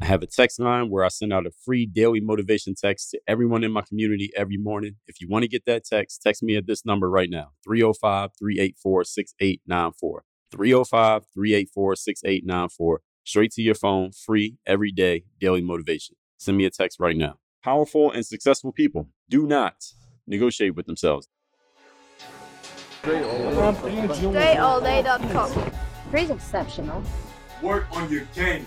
I have a text line where I send out a free daily motivation text to everyone in my community every morning. If you want to get that text, text me at this number right now 305 384 6894. 305 384 6894. Straight to your phone, free, every day, daily motivation. Send me a text right now. Powerful and successful people do not negotiate with themselves. DreAllDay.com. Pretty exceptional. Work on your game.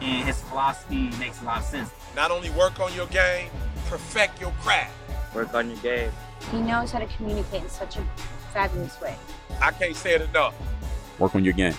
And his philosophy makes a lot of sense. Not only work on your game, perfect your craft. Work on your game. He knows how to communicate in such a fabulous way. I can't say it enough. Work on your game.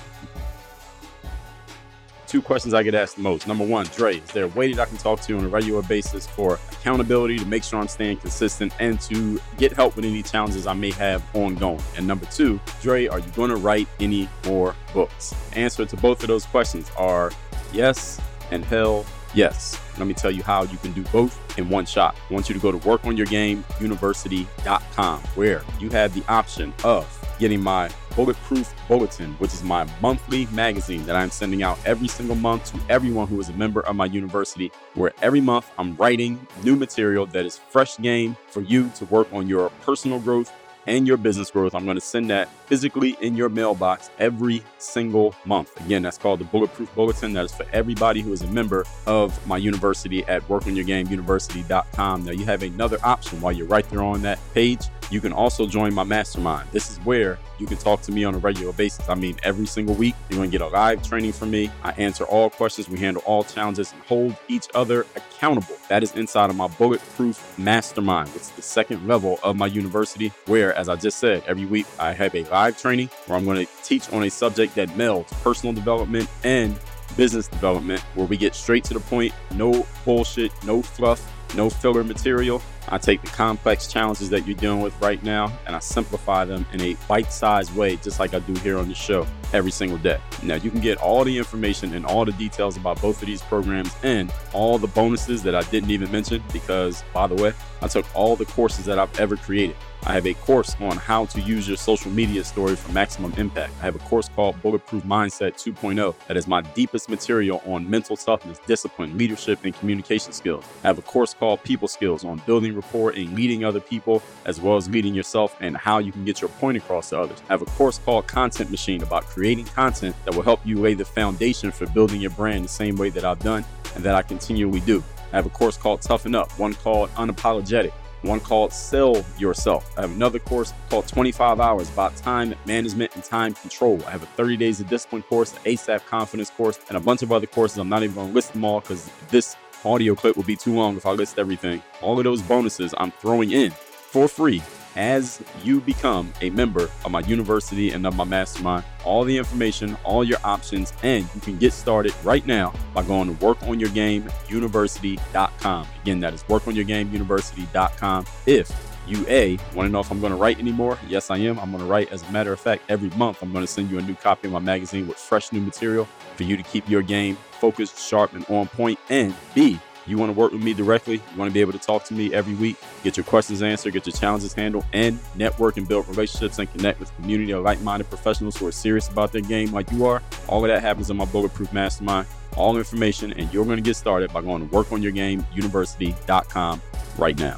Two questions I get asked the most. Number one, Dre, is there a way that I can talk to you on a regular basis for accountability to make sure I'm staying consistent and to get help with any challenges I may have ongoing? And number two, Dre, are you going to write any more books? Answer to both of those questions are yes and hell yes. Let me tell you how you can do both in one shot. I want you to go to workonyourgameuniversity.com where you have the option of getting my Bulletproof Bulletin, which is my monthly magazine that I'm sending out every single month to everyone who is a member of my university, where every month I'm writing new material that is fresh game for you to work on your personal growth and your business growth. I'm going to send that physically in your mailbox every single month. Again, that's called the Bulletproof Bulletin. That is for everybody who is a member of my university at workonyourgameuniversity.com. Now, you have another option while you're right there on that page. You can also join my mastermind. This is where you can talk to me on a regular basis. I mean, every single week, you're going to get a live training from me. I answer all questions, we handle all challenges, and hold each other accountable. That is inside of my Bulletproof Mastermind, is the second level of my university, where, as I just said, every week I have a live training where I'm going to teach on a subject that melds personal development and business development, where we get straight to the point, no bullshit, no fluff, no filler material. I take the complex challenges that you're dealing with right now and I simplify them in a bite sized way, just like I do here on the show every single day. Now, you can get all the information and all the details about both of these programs and all the bonuses that I didn't even mention because, by the way, I took all the courses that I've ever created. I have a course on how to use your social media story for maximum impact. I have a course called Bulletproof Mindset 2.0 that is my deepest material on mental toughness, discipline, leadership, and communication skills. I have a course called People Skills on building rapport and leading other people, as well as leading yourself and how you can get your point across to others. I have a course called Content Machine about creating content that will help you lay the foundation for building your brand the same way that I've done and that I continually do. I have a course called Toughen Up, one called Unapologetic one called Sell Yourself. I have another course called 25 Hours about time management and time control. I have a 30 Days of Discipline course, an ASAP Confidence course, and a bunch of other courses. I'm not even going to list them all because this audio clip will be too long if I list everything. All of those bonuses I'm throwing in for free as you become a member of my university and of my mastermind. All the information, all your options, and you can get started right now by going to workonyourgameuniversity.com. Again, that is workonyourgameuniversity.com. If you A, want to know if I'm going to write anymore? Yes, I am. I'm going to write. As a matter of fact, every month I'm going to send you a new copy of my magazine with fresh new material for you to keep your game focused, sharp, and on point. And B, you want to work with me directly, you want to be able to talk to me every week, get your questions answered, get your challenges handled, and network and build relationships and connect with community of like-minded professionals who are serious about their game like you are. All of that happens in my Bulletproof Mastermind. All information, and you're going to get started by going to workonyourgameuniversity.com right now.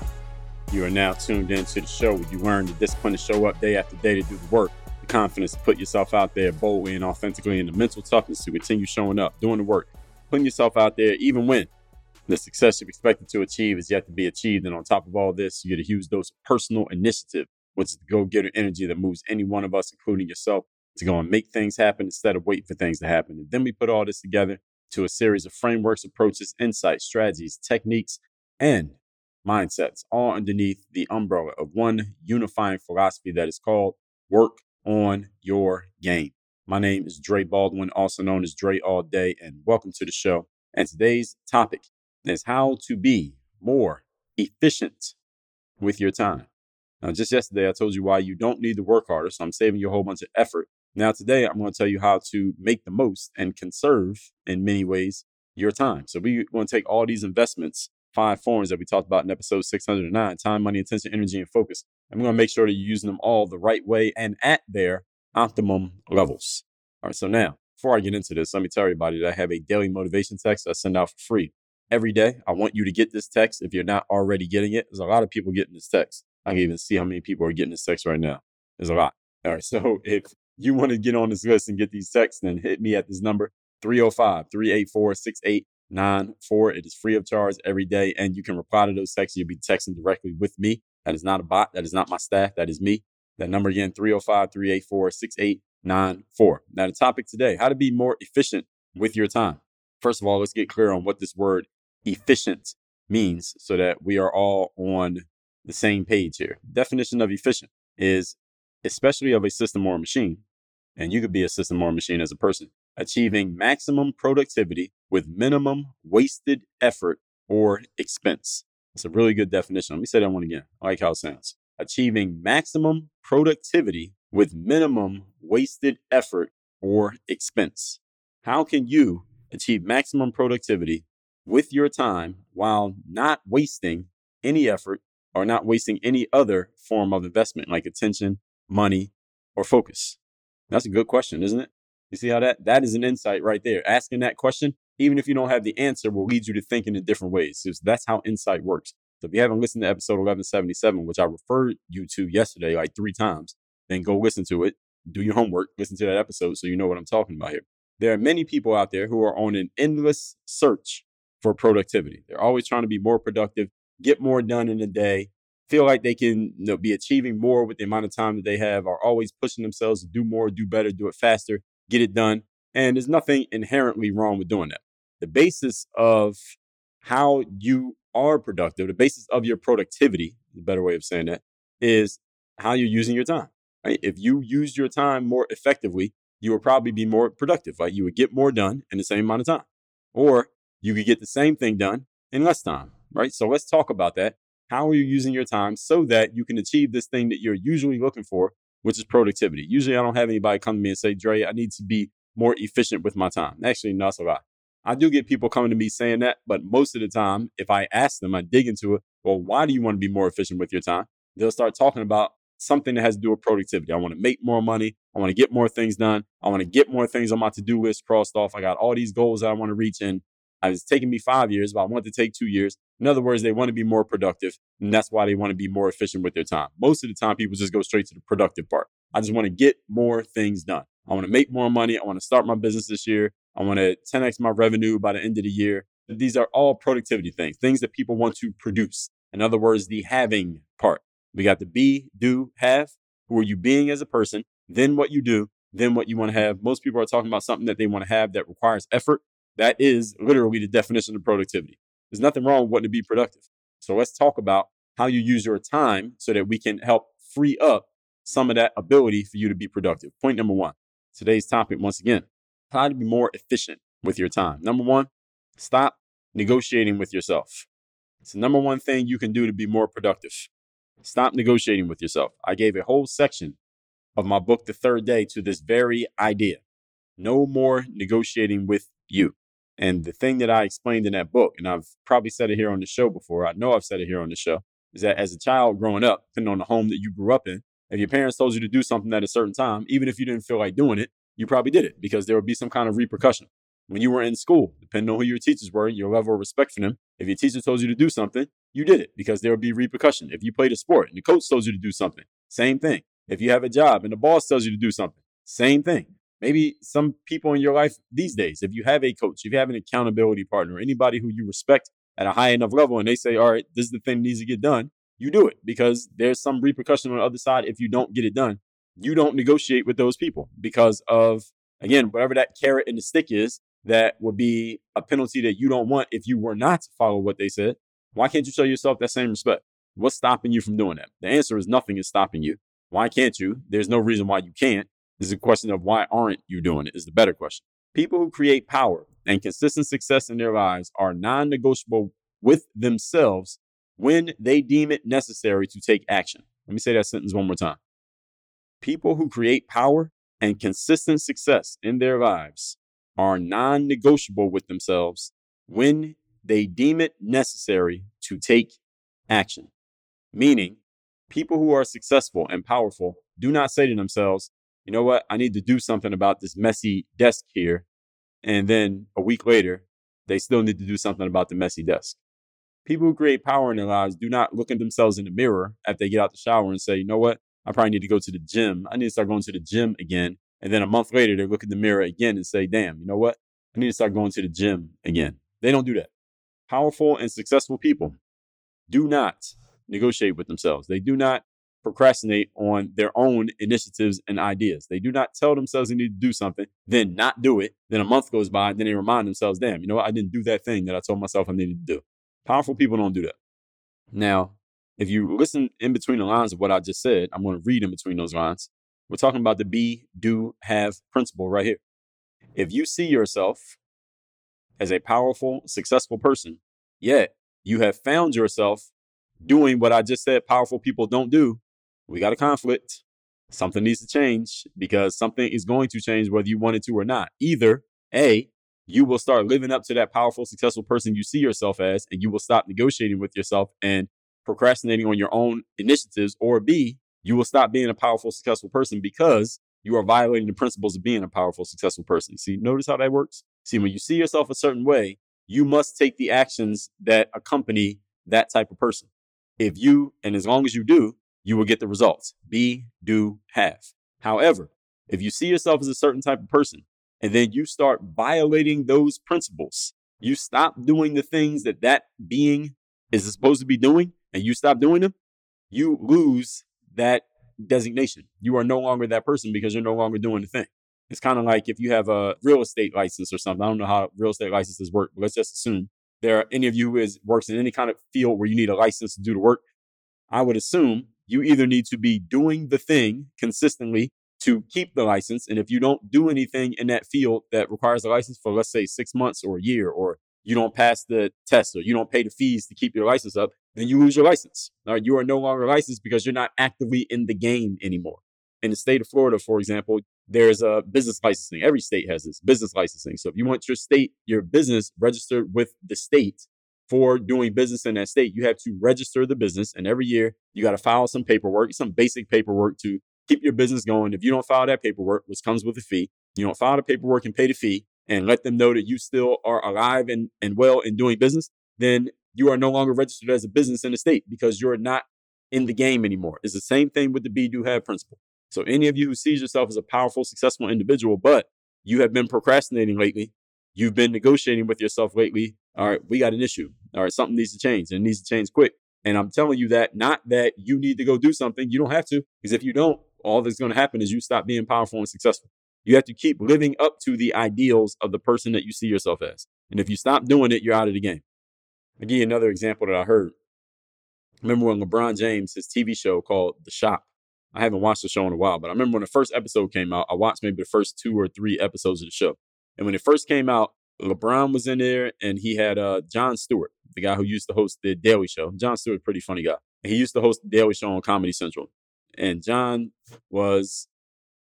You are now tuned in to the show where you learn the discipline to show up day after day to do the work, the confidence to put yourself out there boldly and authentically, and the mental toughness to continue showing up, doing the work, putting yourself out there even when the success you're expected to achieve is yet to be achieved. And on top of all this, you get a huge dose of personal initiative, which is the go getter energy that moves any one of us, including yourself, to go and make things happen instead of waiting for things to happen. And then we put all this together to a series of frameworks, approaches, insights, strategies, techniques, and mindsets, all underneath the umbrella of one unifying philosophy that is called work on your game. My name is Dre Baldwin, also known as Dre All Day, and welcome to the show. And today's topic is how to be more efficient with your time. Now, just yesterday, I told you why you don't need to work harder. So I'm saving you a whole bunch of effort. Now, today, I'm going to tell you how to make the most and conserve in many ways your time. So we're going to take all these investments, five forms that we talked about in episode 609 time, money, attention, energy, and focus. I'm going to make sure that you're using them all the right way and at their optimum levels. All right. So now, before I get into this, let me tell everybody that I have a daily motivation text I send out for free every day. I want you to get this text if you're not already getting it. There's a lot of people getting this text. I can even see how many people are getting this text right now. There's a lot. All right. So if you want to get on this list and get these texts, then hit me at this number 305 384 6894. It is free of charge every day. And you can reply to those texts. You'll be texting directly with me. That is not a bot. That is not my staff. That is me. That number again, 305 384 nine, four. Now, the topic today how to be more efficient with your time. First of all, let's get clear on what this word efficient means so that we are all on the same page here. Definition of efficient is especially of a system or a machine, and you could be a system or a machine as a person, achieving maximum productivity with minimum wasted effort or expense. It's a really good definition. Let me say that one again. I like how it sounds. Achieving maximum productivity with minimum wasted effort or expense. How can you achieve maximum productivity with your time while not wasting any effort or not wasting any other form of investment like attention, money, or focus? That's a good question, isn't it? You see how that that is an insight right there. Asking that question, even if you don't have the answer, will lead you to thinking in different ways. So that's how insight works. So if you haven't listened to episode 1177, which I referred you to yesterday like three times, then go listen to it. Do your homework, listen to that episode so you know what I'm talking about here. There are many people out there who are on an endless search for productivity. They're always trying to be more productive, get more done in a day, feel like they can you know, be achieving more with the amount of time that they have, are always pushing themselves to do more, do better, do it faster, get it done. And there's nothing inherently wrong with doing that. The basis of how you are productive, the basis of your productivity, the better way of saying that, is how you're using your time. Right? If you used your time more effectively, you would probably be more productive. Right? You would get more done in the same amount of time, or you could get the same thing done in less time. Right? So let's talk about that. How are you using your time so that you can achieve this thing that you're usually looking for, which is productivity? Usually, I don't have anybody come to me and say, "Dre, I need to be more efficient with my time." Actually, no, that's a lie. I do get people coming to me saying that, but most of the time, if I ask them, I dig into it. Well, why do you want to be more efficient with your time? They'll start talking about something that has to do with productivity. I want to make more money. I want to get more things done. I want to get more things on my to do list crossed off. I got all these goals that I want to reach in. Uh, it's taking me five years, but I want to take two years. In other words, they want to be more productive. And that's why they want to be more efficient with their time. Most of the time, people just go straight to the productive part. I just want to get more things done. I want to make more money. I want to start my business this year. I want to 10x my revenue by the end of the year. These are all productivity things, things that people want to produce. In other words, the having part. We got the be, do, have. Who are you being as a person? Then what you do, then what you want to have. Most people are talking about something that they want to have that requires effort. That is literally the definition of productivity. There's nothing wrong with wanting to be productive. So let's talk about how you use your time so that we can help free up some of that ability for you to be productive. Point number one. Today's topic, once again, how to be more efficient with your time. Number one, stop negotiating with yourself. It's the number one thing you can do to be more productive. Stop negotiating with yourself. I gave a whole section of my book, The Third Day, to this very idea. No more negotiating with you. And the thing that I explained in that book, and I've probably said it here on the show before, I know I've said it here on the show, is that as a child growing up, depending on the home that you grew up in, if your parents told you to do something at a certain time, even if you didn't feel like doing it, you probably did it because there would be some kind of repercussion. When you were in school, depending on who your teachers were, your level of respect for them, if your teacher told you to do something, you did it because there would be repercussion. If you played a sport and the coach tells you to do something, same thing. If you have a job and the boss tells you to do something, same thing. Maybe some people in your life these days, if you have a coach, if you have an accountability partner, anybody who you respect at a high enough level, and they say, all right, this is the thing that needs to get done, you do it because there's some repercussion on the other side if you don't get it done. You don't negotiate with those people because of, again, whatever that carrot and the stick is, that would be a penalty that you don't want if you were not to follow what they said. Why can't you show yourself that same respect? What's stopping you from doing that? The answer is nothing is stopping you. Why can't you? There's no reason why you can't. Is a question of why aren't you doing it, is the better question. People who create power and consistent success in their lives are non negotiable with themselves when they deem it necessary to take action. Let me say that sentence one more time. People who create power and consistent success in their lives are non negotiable with themselves when they deem it necessary to take action. Meaning, people who are successful and powerful do not say to themselves, you know what, I need to do something about this messy desk here. And then a week later, they still need to do something about the messy desk. People who create power in their lives do not look at themselves in the mirror after they get out the shower and say, you know what, I probably need to go to the gym. I need to start going to the gym again. And then a month later, they look in the mirror again and say, damn, you know what? I need to start going to the gym again. They don't do that. Powerful and successful people do not negotiate with themselves. They do not procrastinate on their own initiatives and ideas. They do not tell themselves they need to do something, then not do it. Then a month goes by, then they remind themselves, damn, you know what? I didn't do that thing that I told myself I needed to do. Powerful people don't do that. Now, if you listen in between the lines of what I just said, I'm going to read in between those lines. We're talking about the be, do, have principle right here. If you see yourself as a powerful, successful person, yet you have found yourself doing what I just said powerful people don't do, we got a conflict. Something needs to change because something is going to change whether you want it to or not. Either A, you will start living up to that powerful, successful person you see yourself as, and you will stop negotiating with yourself and procrastinating on your own initiatives, or B, you will stop being a powerful, successful person because you are violating the principles of being a powerful, successful person. See, notice how that works? See, when you see yourself a certain way, you must take the actions that accompany that type of person. If you, and as long as you do, you will get the results. Be, do, have. However, if you see yourself as a certain type of person and then you start violating those principles, you stop doing the things that that being is supposed to be doing and you stop doing them, you lose that designation. You are no longer that person because you're no longer doing the thing. It's kind of like if you have a real estate license or something. I don't know how real estate licenses work, but let's just assume there are any of you who is works in any kind of field where you need a license to do the work. I would assume you either need to be doing the thing consistently to keep the license. And if you don't do anything in that field that requires a license for, let's say, six months or a year, or you don't pass the test or you don't pay the fees to keep your license up, then you lose your license. All right, you are no longer licensed because you're not actively in the game anymore. In the state of Florida, for example, there's a business licensing. Every state has this business licensing. So if you want your state, your business registered with the state, for doing business in that state, you have to register the business. And every year, you got to file some paperwork, some basic paperwork to keep your business going. If you don't file that paperwork, which comes with a fee, you don't file the paperwork and pay the fee and let them know that you still are alive and, and well and doing business, then you are no longer registered as a business in the state because you're not in the game anymore. It's the same thing with the be do have principle. So any of you who sees yourself as a powerful, successful individual, but you have been procrastinating lately, you've been negotiating with yourself lately, all right, we got an issue. All right, something needs to change and it needs to change quick. And I'm telling you that not that you need to go do something. You don't have to, because if you don't, all that's going to happen is you stop being powerful and successful. You have to keep living up to the ideals of the person that you see yourself as. And if you stop doing it, you're out of the game. I'll give you another example that I heard. Remember when LeBron James, his TV show called The Shop. I haven't watched the show in a while, but I remember when the first episode came out, I watched maybe the first two or three episodes of the show. And when it first came out, LeBron was in there, and he had uh, Jon Stewart, the guy who used to host the Daily Show. Jon Stewart, pretty funny guy. He used to host the Daily Show on Comedy Central, and Jon was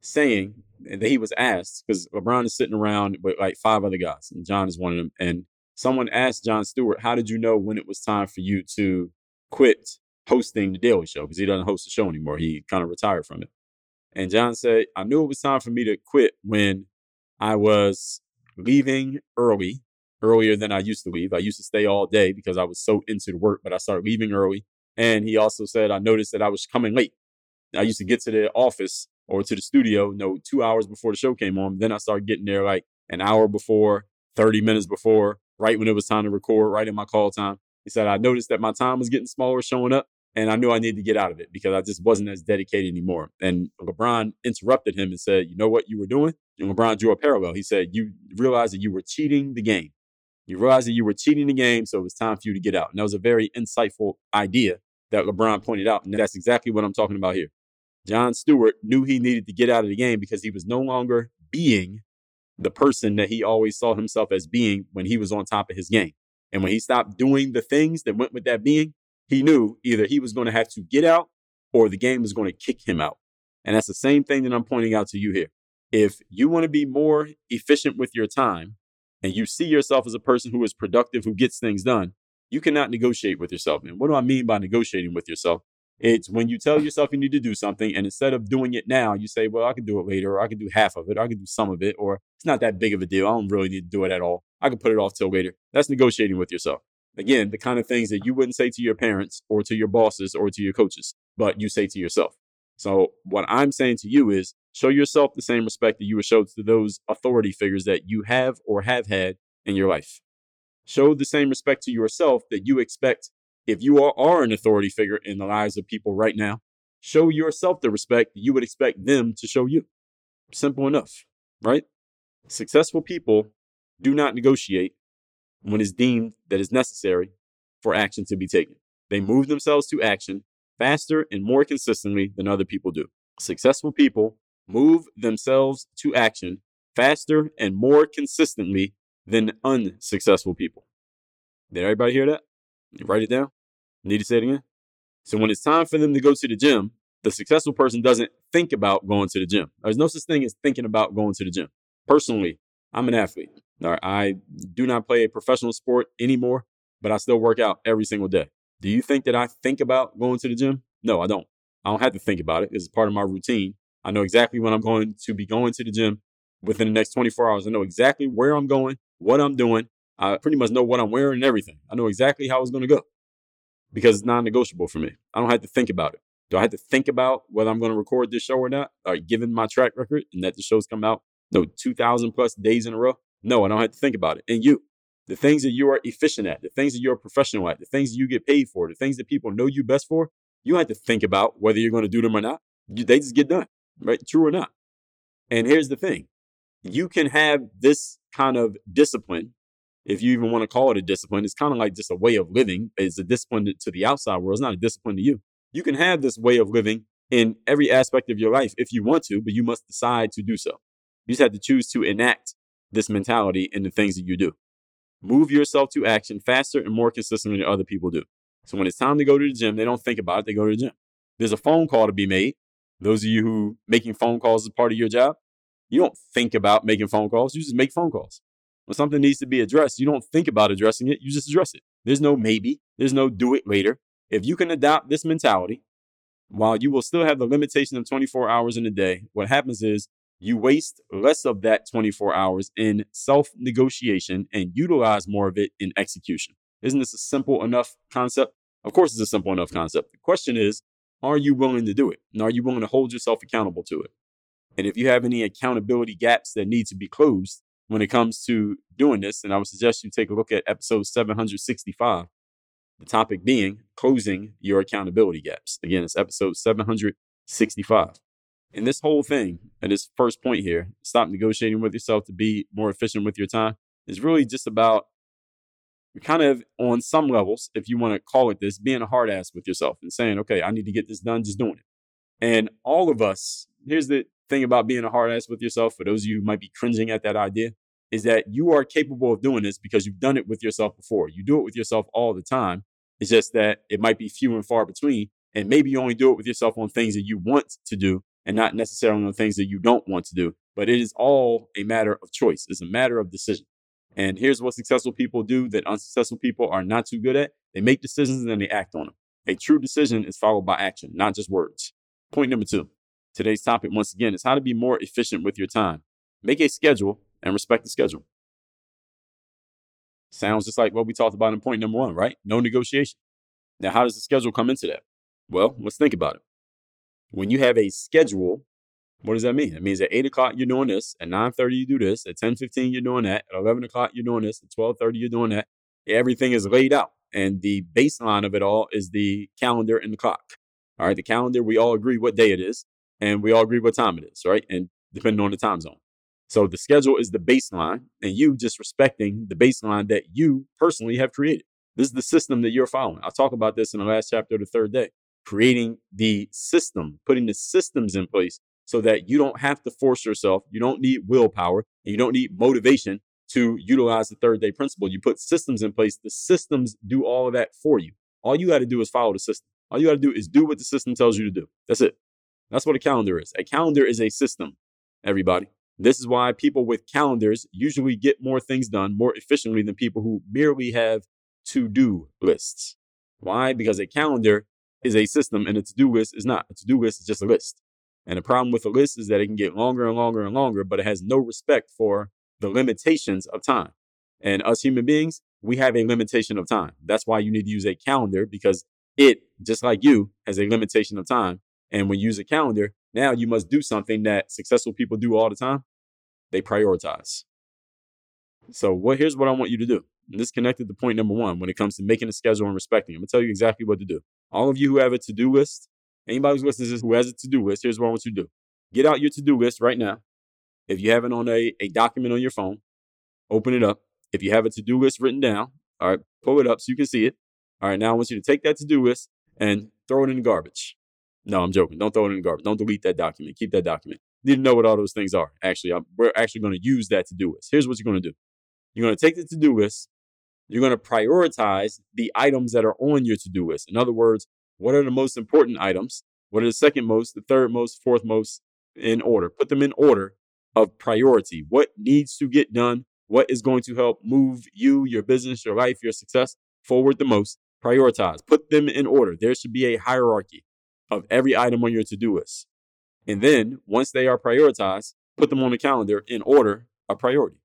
saying that he was asked because LeBron is sitting around with like five other guys, and Jon is one of them. And someone asked Jon Stewart, "How did you know when it was time for you to quit hosting the Daily Show? Because he doesn't host the show anymore. He kind of retired from it." And Jon said, "I knew it was time for me to quit when I was leaving early, earlier than I used to leave. I used to stay all day because I was so into the work, but I started leaving early. And he also said, I noticed that I was coming late. I used to get to the office or to the studio, you know, two hours before the show came on. Then I started getting there like an hour before, 30 minutes before, right when it was time to record, right in my call time. He said, I noticed that my time was getting smaller showing up. And I knew I needed to get out of it because I just wasn't as dedicated anymore. And LeBron interrupted him and said, You know what you were doing? And LeBron drew a parallel. He said, You realized that you were cheating the game. You realized that you were cheating the game, so it was time for you to get out. And that was a very insightful idea that LeBron pointed out. And that's exactly what I'm talking about here. Jon Stewart knew he needed to get out of the game because he was no longer being the person that he always saw himself as being when he was on top of his game. And when he stopped doing the things that went with that being, he knew either he was going to have to get out or the game was going to kick him out. And that's the same thing that I'm pointing out to you here. If you want to be more efficient with your time and you see yourself as a person who is productive, who gets things done, you cannot negotiate with yourself. And what do I mean by negotiating with yourself? It's when you tell yourself you need to do something, and instead of doing it now, you say, Well, I can do it later, or I can do half of it, or I can do some of it, or it's not that big of a deal. I don't really need to do it at all. I can put it off till later. That's negotiating with yourself. Again, the kind of things that you wouldn't say to your parents, or to your bosses, or to your coaches, but you say to yourself. So, what I'm saying to you is show yourself the same respect that you would show to those authority figures that you have or have had in your life. Show the same respect to yourself that you expect if you are, are an authority figure in the lives of people right now, show yourself the respect that you would expect them to show you. Simple enough, right? Successful people do not negotiate when it's deemed that is necessary for action to be taken. They move themselves to action faster and more consistently than other people do. Successful people move themselves to action faster and more consistently than unsuccessful people. Did everybody hear that? You write it down. Need to say it again? So when it's time for them to go to the gym, the successful person doesn't think about going to the gym. There's no such thing as thinking about going to the gym. Personally, I'm an athlete. Right, I do not play a professional sport anymore, but I still work out every single day. Do you think that I think about going to the gym? No, I don't. I don't have to think about it. It's part of my routine. I know exactly when I'm going to be going to the gym within the next 24 hours. I know exactly where I'm going, what I'm doing. I pretty much know what I'm wearing and everything. I know exactly how it's going to go because it's non negotiable for me. I don't have to think about it. Do I have to think about whether I'm going to record this show or not? Or given my track record and that the show's come out, no, 2,000 plus days in a row? No, I don't have to think about it. And you, the things that you are efficient at, the things that you're professional at, the things that you get paid for, the things that people know you best for, you don't have to think about whether you're going to do them or not. You, they just get done, right? True or not. And here's the thing you can have this kind of discipline if you even want to call it a discipline, it's kind of like just a way of living. It's a discipline to the outside world. It's not a discipline to you. You can have this way of living in every aspect of your life if you want to, but you must decide to do so. You just have to choose to enact this mentality in the things that you do. Move yourself to action faster and more consistently than other people do. So when it's time to go to the gym, they don't think about it, they go to the gym. There's a phone call to be made. Those of you who making phone calls is part of your job, you don't think about making phone calls, you just make phone calls. When something needs to be addressed, you don't think about addressing it, you just address it. There's no maybe, there's no do it later. If you can adopt this mentality, while you will still have the limitation of 24 hours in a day, what happens is you waste less of that 24 hours in self negotiation and utilize more of it in execution. Isn't this a simple enough concept? Of course, it's a simple enough concept. The question is, are you willing to do it? And are you willing to hold yourself accountable to it? And if you have any accountability gaps that need to be closed, when it comes to doing this. And I would suggest you take a look at episode 765, the topic being closing your accountability gaps. Again, it's episode 765. And this whole thing, and this first point here, stop negotiating with yourself to be more efficient with your time, is really just about kind of on some levels, if you want to call it this, being a hard ass with yourself and saying, okay, I need to get this done, just doing it. And all of us, here's the thing about being a hard ass with yourself, for those of you who might be cringing at that idea, is that you are capable of doing this because you've done it with yourself before. You do it with yourself all the time. It's just that it might be few and far between. And maybe you only do it with yourself on things that you want to do and not necessarily on the things that you don't want to do. But it is all a matter of choice. It's a matter of decision. And here's what successful people do that unsuccessful people are not too good at. They make decisions and then they act on them. A true decision is followed by action, not just words. Point number two. Today's topic, once again, is how to be more efficient with your time. Make a schedule and respect the schedule. Sounds just like what we talked about in point number one, right? No negotiation. Now, how does the schedule come into that? Well, let's think about it. When you have a schedule, what does that mean? It means at 8 o'clock you're doing this, at 9.30 you do this, at 10.15 you're doing that, at 11 o'clock you're doing this, at 12.30 you're doing that. Everything is laid out. And the baseline of it all is the calendar and the clock. All right, the calendar, we all agree what day it is, and we all agree what time it is, right? And depending on the time zone. So the schedule is the baseline, and you just respecting the baseline that you personally have created. This is the system that you're following. I'll talk about this in the last chapter of the third day. Creating the system, putting the systems in place so that you don't have to force yourself. You don't need willpower and you don't need motivation to utilize the third day principle. You put systems in place. The systems do all of that for you. All you got to do is follow the system. All you got to do is do what the system tells you to do. That's it. That's what a calendar is. A calendar is a system, everybody. This is why people with calendars usually get more things done more efficiently than people who merely have to do lists. Why? Because a calendar is a system and a to do list is not. A to do list is just a list. And the problem with a list is that it can get longer and longer and longer, but it has no respect for the limitations of time. And us human beings, we have a limitation of time. That's why you need to use a calendar because it, just like you, has a limitation of time. And when you use a calendar, now you must do something that successful people do all the time. They prioritize. So what here's what I want you to do. And this connected to point number one when it comes to making a schedule and respecting. I'm gonna tell you exactly what to do. All of you who have a to-do list, anybody who's listening to this who has a to-do list, here's what I want you to do. Get out your to-do list right now. If you have it on a, a document on your phone, open it up. If you have a to-do list written down, all right, pull it up so you can see it. All right, now I want you to take that to-do list and throw it in the garbage. No, I'm joking. Don't throw it in the garbage. Don't delete that document. Keep that document. You need to know what all those things are. Actually, I'm, we're actually going to use that to-do list. Here's what you're going to do. You're going to take the to-do list. You're going to prioritize the items that are on your to-do list. In other words, what are the most important items? What are the second most, the third most, fourth most in order? Put them in order of priority. What needs to get done? What is going to help move you, your business, your life, your success forward the most? Prioritize. Put them in order. There should be a hierarchy of every item on your to do list. And then once they are prioritized, put them on the calendar in order of priority.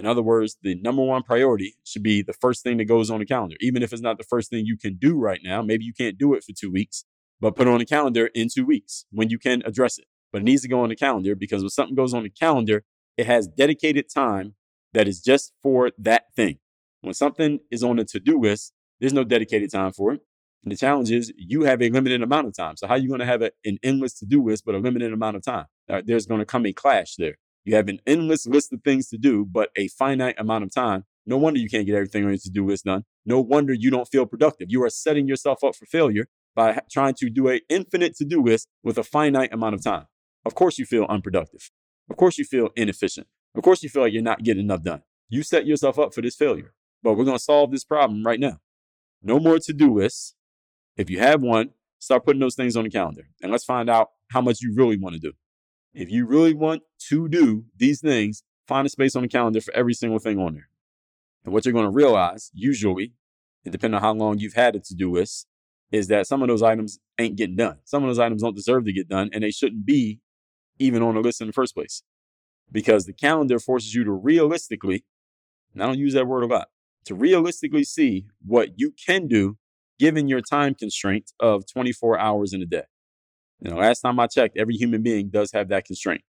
In other words, the number one priority should be the first thing that goes on the calendar. Even if it's not the first thing you can do right now, maybe you can't do it for two weeks, but put it on the calendar in two weeks when you can address it. But it needs to go on the calendar because when something goes on the calendar, it has dedicated time that is just for that thing. When something is on the to do list, there's no dedicated time for it. And the challenge is you have a limited amount of time. So how are you going to have a, an endless to do list, but a limited amount of time? Uh, there's going to come a clash there. You have an endless list of things to do, but a finite amount of time. No wonder you can't get everything on your to do list done. No wonder you don't feel productive. You are setting yourself up for failure by trying to do an infinite to do list with a finite amount of time. Of course, you feel unproductive. Of course, you feel inefficient. Of course, you feel like you're not getting enough done. You set yourself up for this failure. But we're going to solve this problem right now. No more to do lists. If you have one, start putting those things on the calendar and let's find out how much you really want to do. If you really want to do these things, find a space on the calendar for every single thing on there. And what you're going to realize, usually, and depending on how long you've had a to do list, is that some of those items ain't getting done. Some of those items don't deserve to get done, and they shouldn't be even on the list in the first place. Because the calendar forces you to realistically, and I don't use that word a lot, to realistically see what you can do given your time constraint of 24 hours in a day. You know, last time I checked, every human being does have that constraint.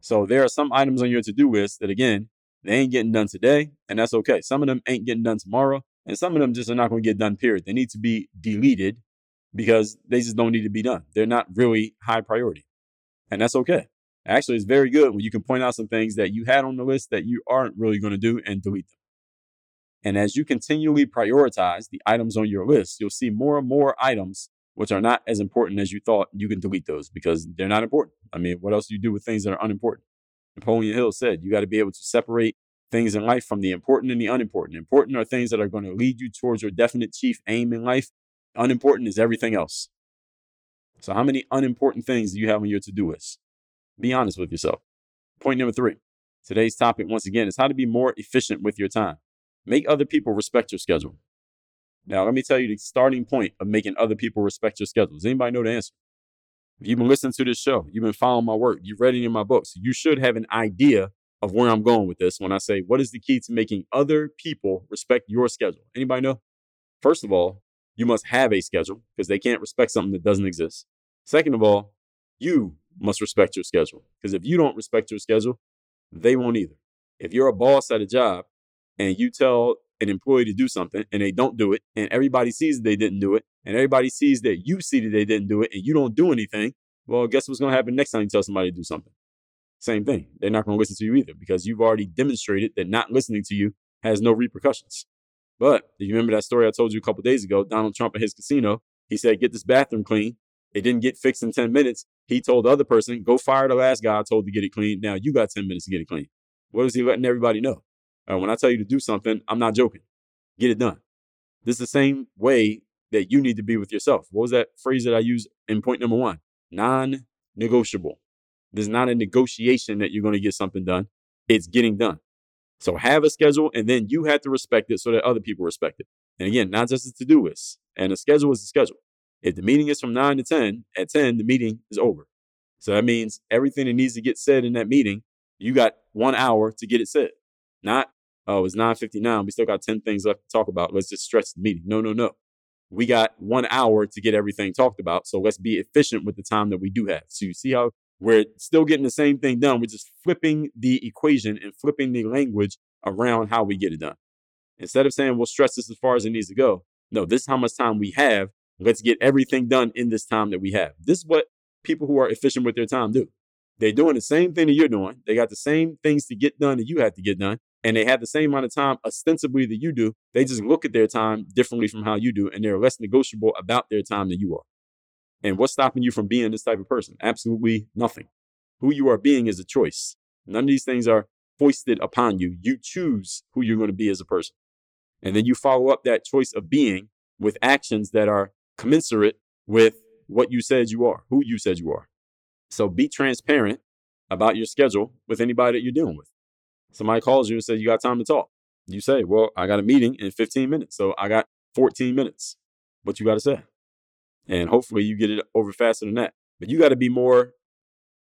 So there are some items on your to-do list that again, they ain't getting done today, and that's okay. Some of them ain't getting done tomorrow, and some of them just are not going to get done, period. They need to be deleted because they just don't need to be done. They're not really high priority. And that's okay. Actually, it's very good when you can point out some things that you had on the list that you aren't really going to do and delete them. And as you continually prioritize the items on your list, you'll see more and more items which are not as important as you thought. You can delete those because they're not important. I mean, what else do you do with things that are unimportant? Napoleon Hill said, you got to be able to separate things in life from the important and the unimportant. Important are things that are going to lead you towards your definite chief aim in life. Unimportant is everything else. So, how many unimportant things do you have on your to do list? Be honest with yourself. Point number three. Today's topic, once again, is how to be more efficient with your time. Make other people respect your schedule. Now, let me tell you the starting point of making other people respect your schedule. Does anybody know the answer? If you've been listening to this show, you've been following my work, you've read any of my books, you should have an idea of where I'm going with this when I say, what is the key to making other people respect your schedule? Anybody know? First of all, you must have a schedule because they can't respect something that doesn't exist. Second of all, you must respect your schedule because if you don't respect your schedule, they won't either. If you're a boss at a job and you tell an employee to do something and they don't do it, and everybody sees they didn't do it, and everybody sees that you see that they didn't do it, and you don't do anything, well, guess what's going to happen next time you tell somebody to do something? Same thing. They're not going to listen to you either because you've already demonstrated that not listening to you has no repercussions. But do you remember that story I told you a couple days ago? Donald Trump at his casino, he said, Get this bathroom clean. It didn't get fixed in 10 minutes. He told the other person, go fire the last guy I told to get it clean. Now you got 10 minutes to get it clean. What is he letting everybody know? Uh, when I tell you to do something, I'm not joking. Get it done. This is the same way that you need to be with yourself. What was that phrase that I used in point number one? Non negotiable. There's not a negotiation that you're going to get something done. It's getting done. So have a schedule and then you have to respect it so that other people respect it. And again, not just a to do list. And a schedule is a schedule. If the meeting is from 9 to 10, at 10, the meeting is over. So that means everything that needs to get said in that meeting, you got one hour to get it said. Not, oh, it's 9.59. We still got 10 things left to talk about. Let's just stretch the meeting. No, no, no. We got one hour to get everything talked about. So let's be efficient with the time that we do have. So you see how we're still getting the same thing done. We're just flipping the equation and flipping the language around how we get it done. Instead of saying we'll stretch this as far as it needs to go, no, this is how much time we have. Let's get everything done in this time that we have. This is what people who are efficient with their time do. They're doing the same thing that you're doing. They got the same things to get done that you have to get done. And they have the same amount of time ostensibly that you do. They just look at their time differently from how you do. And they're less negotiable about their time than you are. And what's stopping you from being this type of person? Absolutely nothing. Who you are being is a choice. None of these things are foisted upon you. You choose who you're going to be as a person. And then you follow up that choice of being with actions that are commensurate with what you said you are, who you said you are. So be transparent about your schedule with anybody that you're dealing with. Somebody calls you and says, You got time to talk. You say, Well, I got a meeting in 15 minutes. So I got 14 minutes. What you got to say? And hopefully you get it over faster than that. But you got to be more,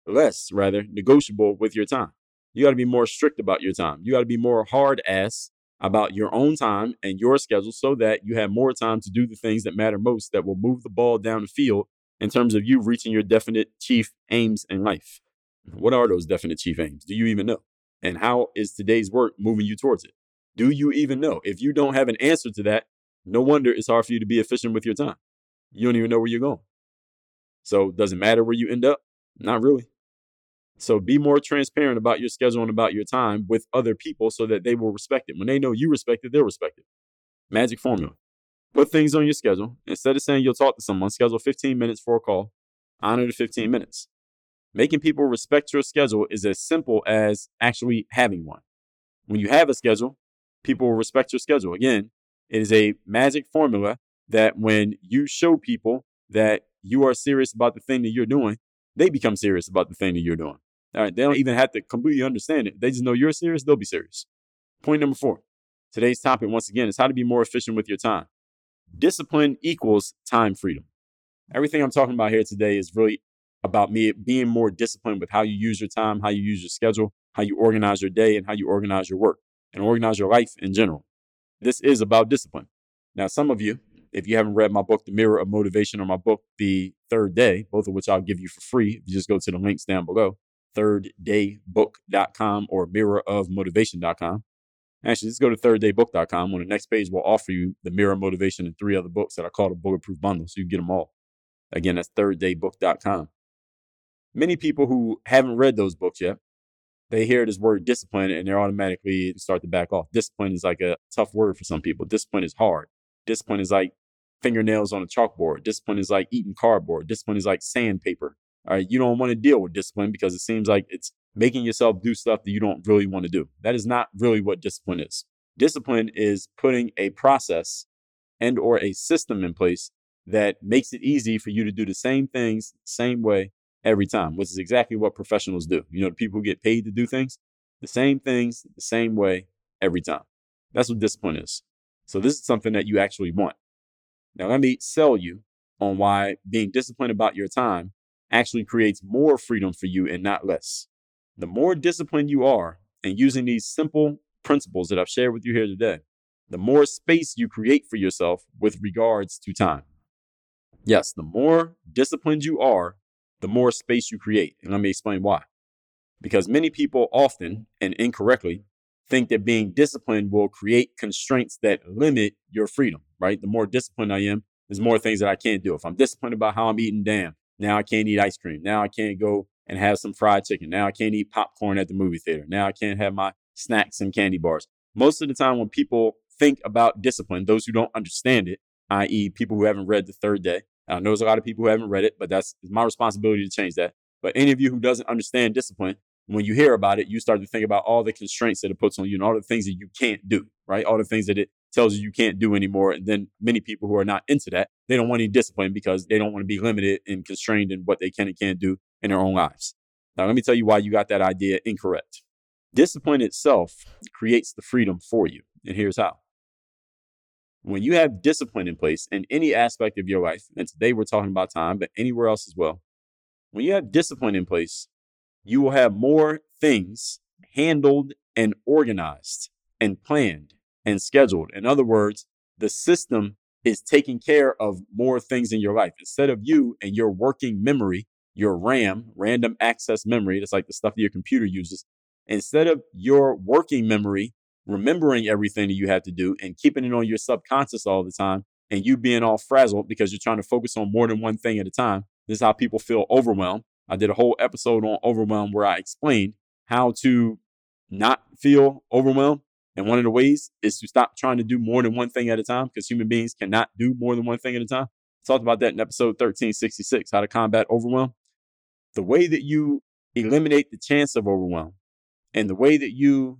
less rather, negotiable with your time. You got to be more strict about your time. You got to be more hard ass about your own time and your schedule so that you have more time to do the things that matter most that will move the ball down the field in terms of you reaching your definite chief aims in life. What are those definite chief aims? Do you even know? And how is today's work moving you towards it? Do you even know? If you don't have an answer to that, no wonder it's hard for you to be efficient with your time. You don't even know where you're going. So, does it matter where you end up? Not really. So be more transparent about your schedule and about your time with other people so that they will respect it. When they know you respect it, they'll respect it. Magic formula. Put things on your schedule. Instead of saying you'll talk to someone, schedule 15 minutes for a call. Honor the 15 minutes. Making people respect your schedule is as simple as actually having one. When you have a schedule, people will respect your schedule. Again, it is a magic formula that when you show people that you are serious about the thing that you're doing, they become serious about the thing that you're doing. All right, they don't even have to completely understand it. They just know you're serious, they'll be serious. Point number four. Today's topic, once again, is how to be more efficient with your time. Discipline equals time freedom. Everything I'm talking about here today is really about me being more disciplined with how you use your time, how you use your schedule, how you organize your day, and how you organize your work and organize your life in general. This is about discipline. Now, some of you, if you haven't read my book, The Mirror of Motivation, or my book, The Third Day, both of which I'll give you for free if you just go to the links down below, thirddaybook.com or mirrorofmotivation.com. Actually, just go to thirddaybook.com. On the next page, we'll offer you the Mirror Motivation and three other books that I call the Bulletproof Bundle, so you get them all. Again, that's thirddaybook.com. Many people who haven't read those books yet, they hear this word discipline and they're automatically start to back off. Discipline is like a tough word for some people. Discipline is hard. Discipline is like fingernails on a chalkboard. Discipline is like eating cardboard. Discipline is like sandpaper. All right, you don't want to deal with discipline because it seems like it's making yourself do stuff that you don't really want to do. That is not really what discipline is. Discipline is putting a process and or a system in place that makes it easy for you to do the same things same way every time, which is exactly what professionals do. You know, the people who get paid to do things, the same things the same way every time. That's what discipline is. So this is something that you actually want. Now let me sell you on why being disciplined about your time actually creates more freedom for you and not less. The more disciplined you are in using these simple principles that I've shared with you here today, the more space you create for yourself with regards to time. Yes, the more disciplined you are, the more space you create. And let me explain why. Because many people often and incorrectly think that being disciplined will create constraints that limit your freedom, right? The more disciplined I am, there's more things that I can't do. If I'm disciplined about how I'm eating, damn, now I can't eat ice cream. Now I can't go and have some fried chicken. Now I can't eat popcorn at the movie theater. Now I can't have my snacks and candy bars. Most of the time, when people think about discipline, those who don't understand it, i.e., people who haven't read the third day, I know there's a lot of people who haven't read it, but that's my responsibility to change that. But any of you who doesn't understand discipline, when you hear about it, you start to think about all the constraints that it puts on you and all the things that you can't do, right? All the things that it tells you you can't do anymore. And then many people who are not into that, they don't want any discipline because they don't want to be limited and constrained in what they can and can't do in their own lives. Now, let me tell you why you got that idea incorrect. Discipline itself creates the freedom for you. And here's how. When you have discipline in place in any aspect of your life, and today we're talking about time, but anywhere else as well, when you have discipline in place, you will have more things handled and organized and planned and scheduled. In other words, the system is taking care of more things in your life. Instead of you and your working memory, your RAM, random access memory, that's like the stuff that your computer uses, instead of your working memory remembering everything that you have to do and keeping it on your subconscious all the time and you being all frazzled because you're trying to focus on more than one thing at a time. This is how people feel overwhelmed. I did a whole episode on overwhelm where I explained how to not feel overwhelmed. And one of the ways is to stop trying to do more than one thing at a time because human beings cannot do more than one thing at a time. I talked about that in episode 1366, how to combat overwhelm. The way that you eliminate the chance of overwhelm and the way that you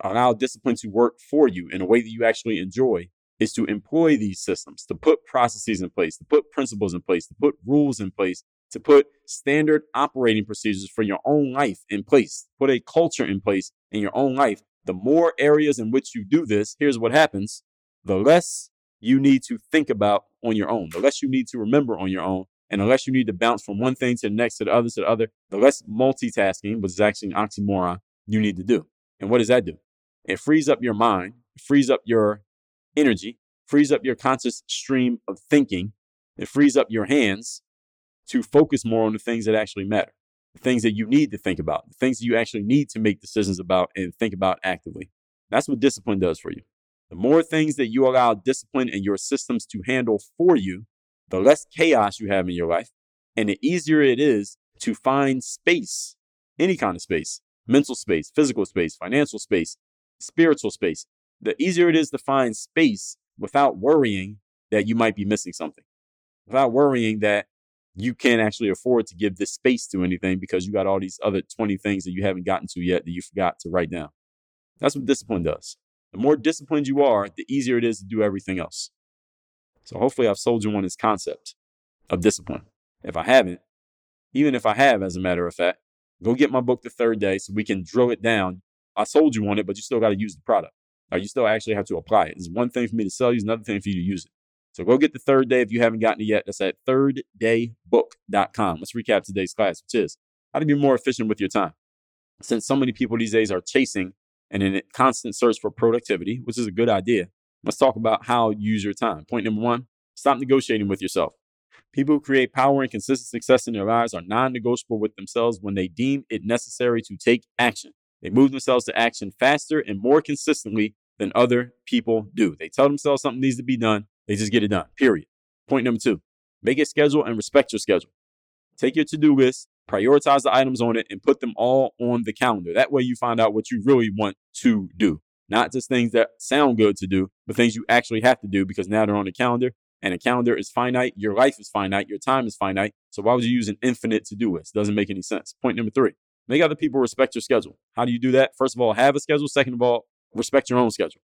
allow discipline to work for you in a way that you actually enjoy is to employ these systems, to put processes in place, to put principles in place, to put rules in place, to put standard operating procedures for your own life in place, put a culture in place in your own life. The more areas in which you do this, here's what happens the less you need to think about on your own, the less you need to remember on your own, and the less you need to bounce from one thing to the next, to the other, to the other, the less multitasking, which is actually an oxymoron, you need to do. And what does that do? It frees up your mind, frees up your energy, frees up your conscious stream of thinking. It frees up your hands to focus more on the things that actually matter, the things that you need to think about, the things that you actually need to make decisions about and think about actively. That's what discipline does for you. The more things that you allow discipline and your systems to handle for you, the less chaos you have in your life, and the easier it is to find space, any kind of space, mental space, physical space, financial space, spiritual space, the easier it is to find space without worrying that you might be missing something, without worrying that you can't actually afford to give this space to anything because you got all these other 20 things that you haven't gotten to yet that you forgot to write down. That's what discipline does. The more disciplined you are, the easier it is to do everything else. So hopefully I've sold you on this concept of discipline. If I haven't, even if I have, as a matter of fact, go get my book the third day so we can drill it down I sold you on it, but you still got to use the product. Or you still actually have to apply it. It's one thing for me to sell you, it's another thing for you to use it. So go get the third day if you haven't gotten it yet. That's at thirddaybook.com. Let's recap today's class, which is how to be more efficient with your time. Since so many people these days are chasing and in a constant search for productivity, which is a good idea, let's talk about how you use your time. Point number one stop negotiating with yourself. People who create power and consistent success in their lives are non negotiable with themselves when they deem it necessary to take action. They move themselves to action faster and more consistently than other people do. They tell themselves something needs to be done, they just get it done, period. Point number two make a schedule and respect your schedule. Take your to do list, prioritize the items on it, and put them all on the calendar. That way, you find out what you really want to do. Not just things that sound good to do, but things you actually have to do because now they're on the calendar and a calendar is finite. Your life is finite. Your time is finite. So why would you use an infinite to do list? Doesn't make any sense. Point number three Make other people respect your schedule. How do you do that? First of all, have a schedule. Second of all, respect your own schedule.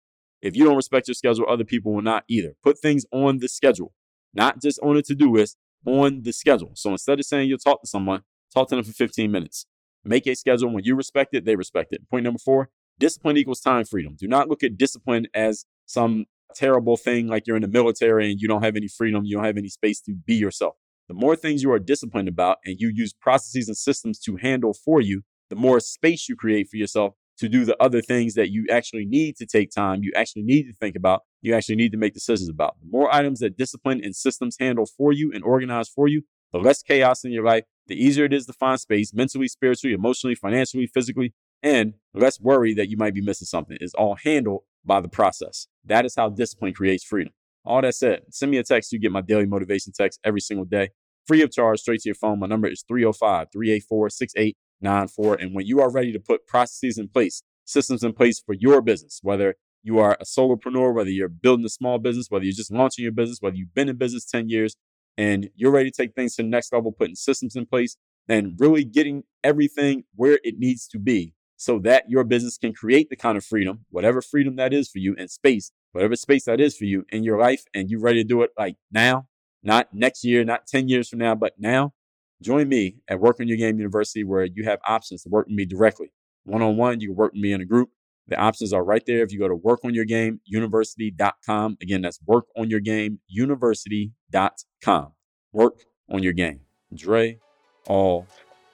If you don't respect your schedule, other people will not either. Put things on the schedule, not just on a to do list, on the schedule. So instead of saying you'll talk to someone, talk to them for 15 minutes. Make a schedule. When you respect it, they respect it. Point number four discipline equals time freedom. Do not look at discipline as some terrible thing like you're in the military and you don't have any freedom, you don't have any space to be yourself. The more things you are disciplined about and you use processes and systems to handle for you, the more space you create for yourself to do the other things that you actually need to take time, you actually need to think about, you actually need to make decisions about. The more items that discipline and systems handle for you and organize for you, the less chaos in your life, the easier it is to find space mentally, spiritually, emotionally, financially, physically, and less worry that you might be missing something. It's all handled by the process. That is how discipline creates freedom. All that said, send me a text. You get my daily motivation text every single day, free of charge, straight to your phone. My number is 305 384 6894. And when you are ready to put processes in place, systems in place for your business, whether you are a solopreneur, whether you're building a small business, whether you're just launching your business, whether you've been in business 10 years, and you're ready to take things to the next level, putting systems in place and really getting everything where it needs to be so that your business can create the kind of freedom, whatever freedom that is for you and space, whatever space that is for you in your life, and you're ready to do it like now, not next year, not 10 years from now, but now. Join me at Work on Your Game University where you have options to work with me directly. One on one, you can work with me in a group. The options are right there if you go to workonyourgameuniversity.com. Again, that's workonyourgameuniversity.com. Work on your game. Dre all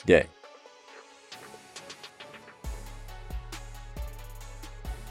day.